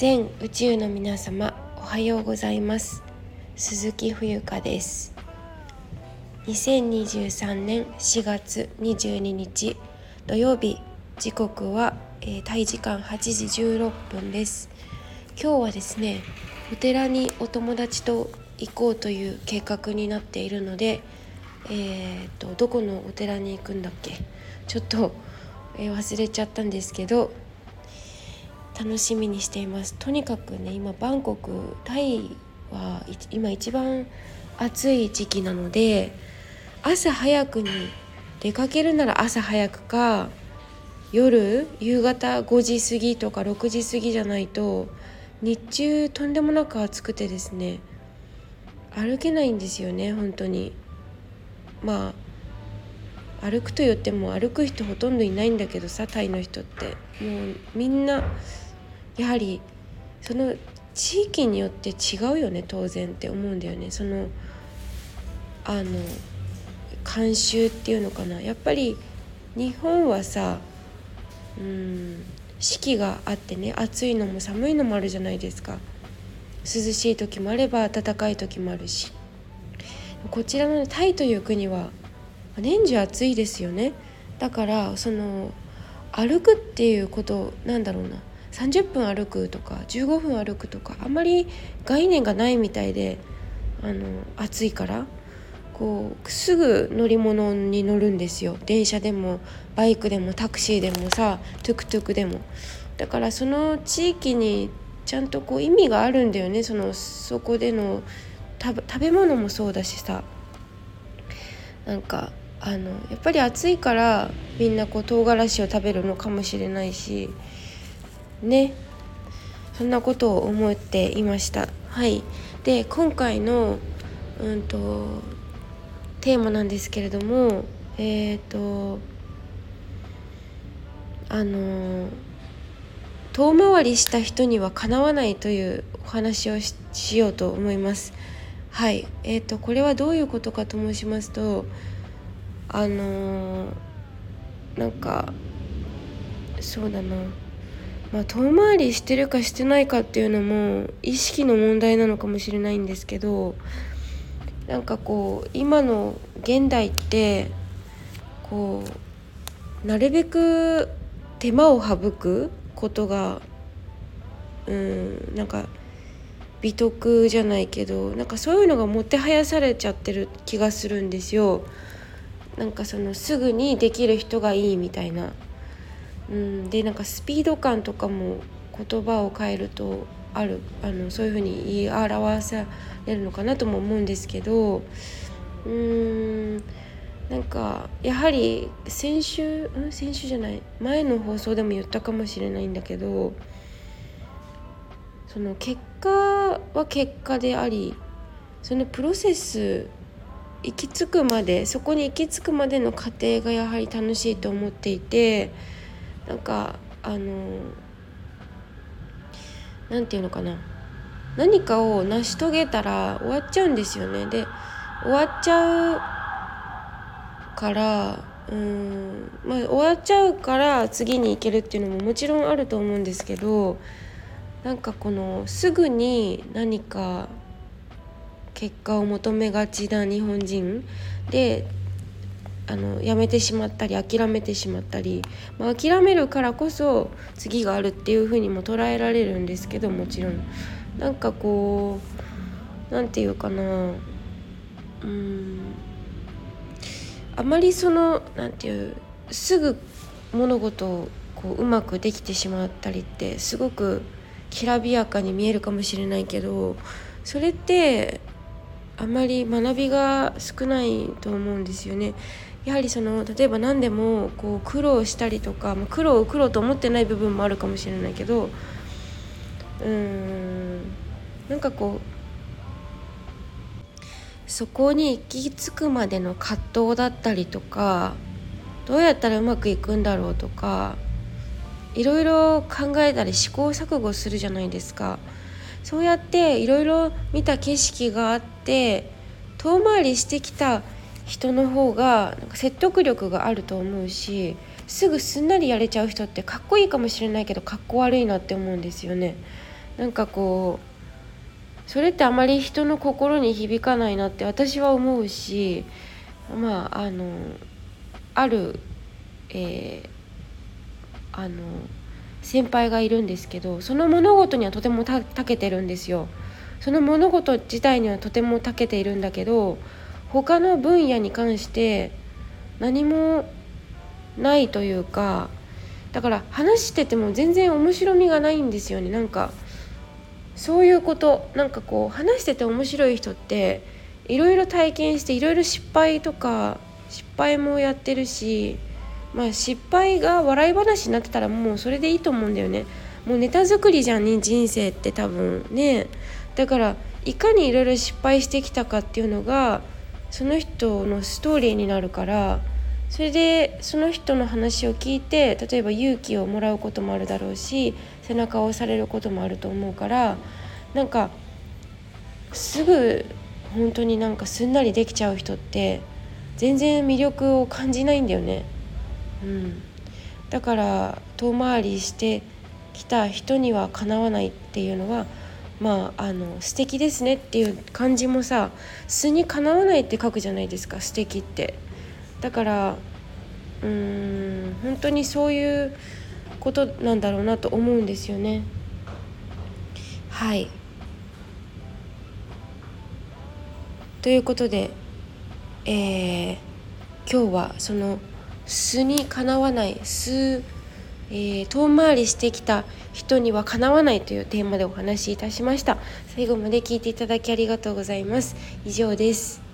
全宇宙の皆様おはようございます。鈴木冬香です。2023年4月22日土曜日時刻は、えー、タイ時間8時16分です。今日はですねお寺にお友達と行こうという計画になっているのでえーと、どこのお寺に行くんだっけ？ちょっと、えー、忘れちゃったんですけど楽しみにしています。とにかくね今バンコクタイは今一番暑い時期なので朝早くに出かけるなら朝早くか夜夕方5時過ぎとか6時過ぎじゃないと日中とんでもなく暑くてですね歩けないんですよね本当に。まあ歩くと言っても歩く人ほとんどいないんだけどさタイの人って。もうみんなやはりその地域によって違うよね当然って思うんだよね。そのあの慣習っていうのかな。やっぱり日本はさうん四季があってね暑いのも寒いのもあるじゃないですか。涼しい時もあれば暖かい時もあるし。こちらのタイという国は年中暑いですよね。だからその歩くっていうことなんだろうな。30分歩くとか15分歩くとかあんまり概念がないみたいであの暑いからこうすぐ乗り物に乗るんですよ。電車でもバイクでもタクシーでもさトゥクトゥクでも。だからその地域にちゃんとこう意味があるんだよね。そのそこでの食べ物もそうだしさ。なんかあのやっぱり暑いからみんなこう唐辛子を食べるのかもしれないしね。そんなことを思っていました。はい。で今回のうんとテーマなんですけれどもえっ、ー、とあの遠回りした人にはかなわないというお話をしようと思います。はい。えー、とこれはどういうことかと申しますとあのなんかそうだな。まあ、遠回りしてるかしてないかっていうのも意識の問題なのかもしれないんですけどなんかこう今の現代ってこうなるべく手間を省くことがうんなんか美徳じゃないけどなんかそういうのがもてはやされちゃってる気がするんですよ。なんかそのすぐにできる人がいいみたいなうん、でなんかスピード感とかも言葉を変えるとあるあのそういうふうに言い表されるのかなとも思うんですけどうーん。なんかやはり先週うん？先週じゃない。前の放送でも言ったかもしれないんだけどその結果は結果でありそのプロセス行き着くまでそこに行き着くまでの過程がやはり楽しいと思っていて。なんかあの何て言うのかな。何かを成し遂げたら終わっちゃうんですよね。で終わっちゃうからうーんまあ終わっちゃうから次に行けるっていうのももちろんあると思うんですけどなんかこのすぐに何か結果を求めがちな日本人であのやめてしまったり諦めてしまったり、まあ、諦めるからこそ次があるっていうふうにも捉えられるんですけどもちろん。なんかこう何て言うかな。うん。あまりその何て言うすぐ物事をこううまくできてしまったりってすごくきらびやかに見えるかもしれないけどそれってあまり学びが少ないと思うんですよね。やはりその例えば何でもこう苦労したりとか、まあ、苦労を苦労と思ってない部分もあるかもしれないけどうーんなんかこうそこに行き着くまでの葛藤だったりとかどうやったらうまくいくんだろうとかいろいろ考えたり試行錯誤するじゃないですか。そうやっていろいろ見た景色があって遠回りしてきた人の方がなんか説得力があると思うしすぐすんなりやれちゃう人ってかっこいいかもしれないけどかっこ悪いなって思うんですよね。なんかこうそれってあまり人の心に響かないなって私は思うしまああのある、えー、あの先輩がいるんですけどその物事にはとてもたけてるんですよ。その物事自体にはとても長けているんだけど他の分野に関して何もないというかだから話してても全然面白みがないんですよね。なんかそういうこと。なんかこう話してて面白い人っていろいろ体験していろいろ失敗とか失敗もやってるしまあ失敗が笑い話になってたらもうそれでいいと思うんだよね。もうネタ作りじゃんね人生って多分ね。だからいかにいろいろ失敗してきたかっていうのがその人のストーリーになるからそれでその人の話を聞いて例えば勇気をもらうこともあるだろうし背中を押されることもあると思うからなんかすぐ本当になんかすんなりできちゃう人って全然魅力を感じないんだよね。うん、だから遠回りしてきた人にはかなわないっていうのはまああの素敵ですねっていう感じもさ「素にかなわない」って書くじゃないですか素敵って。だからうーん本当にそういうことなんだろうなと思うんですよね。はいということで、えー、今日はその素にかなわない素、えー、遠回りしてきた人にはかなわないというテーマでお話しいたしました。最後まで聞いていただきありがとうございます。以上です。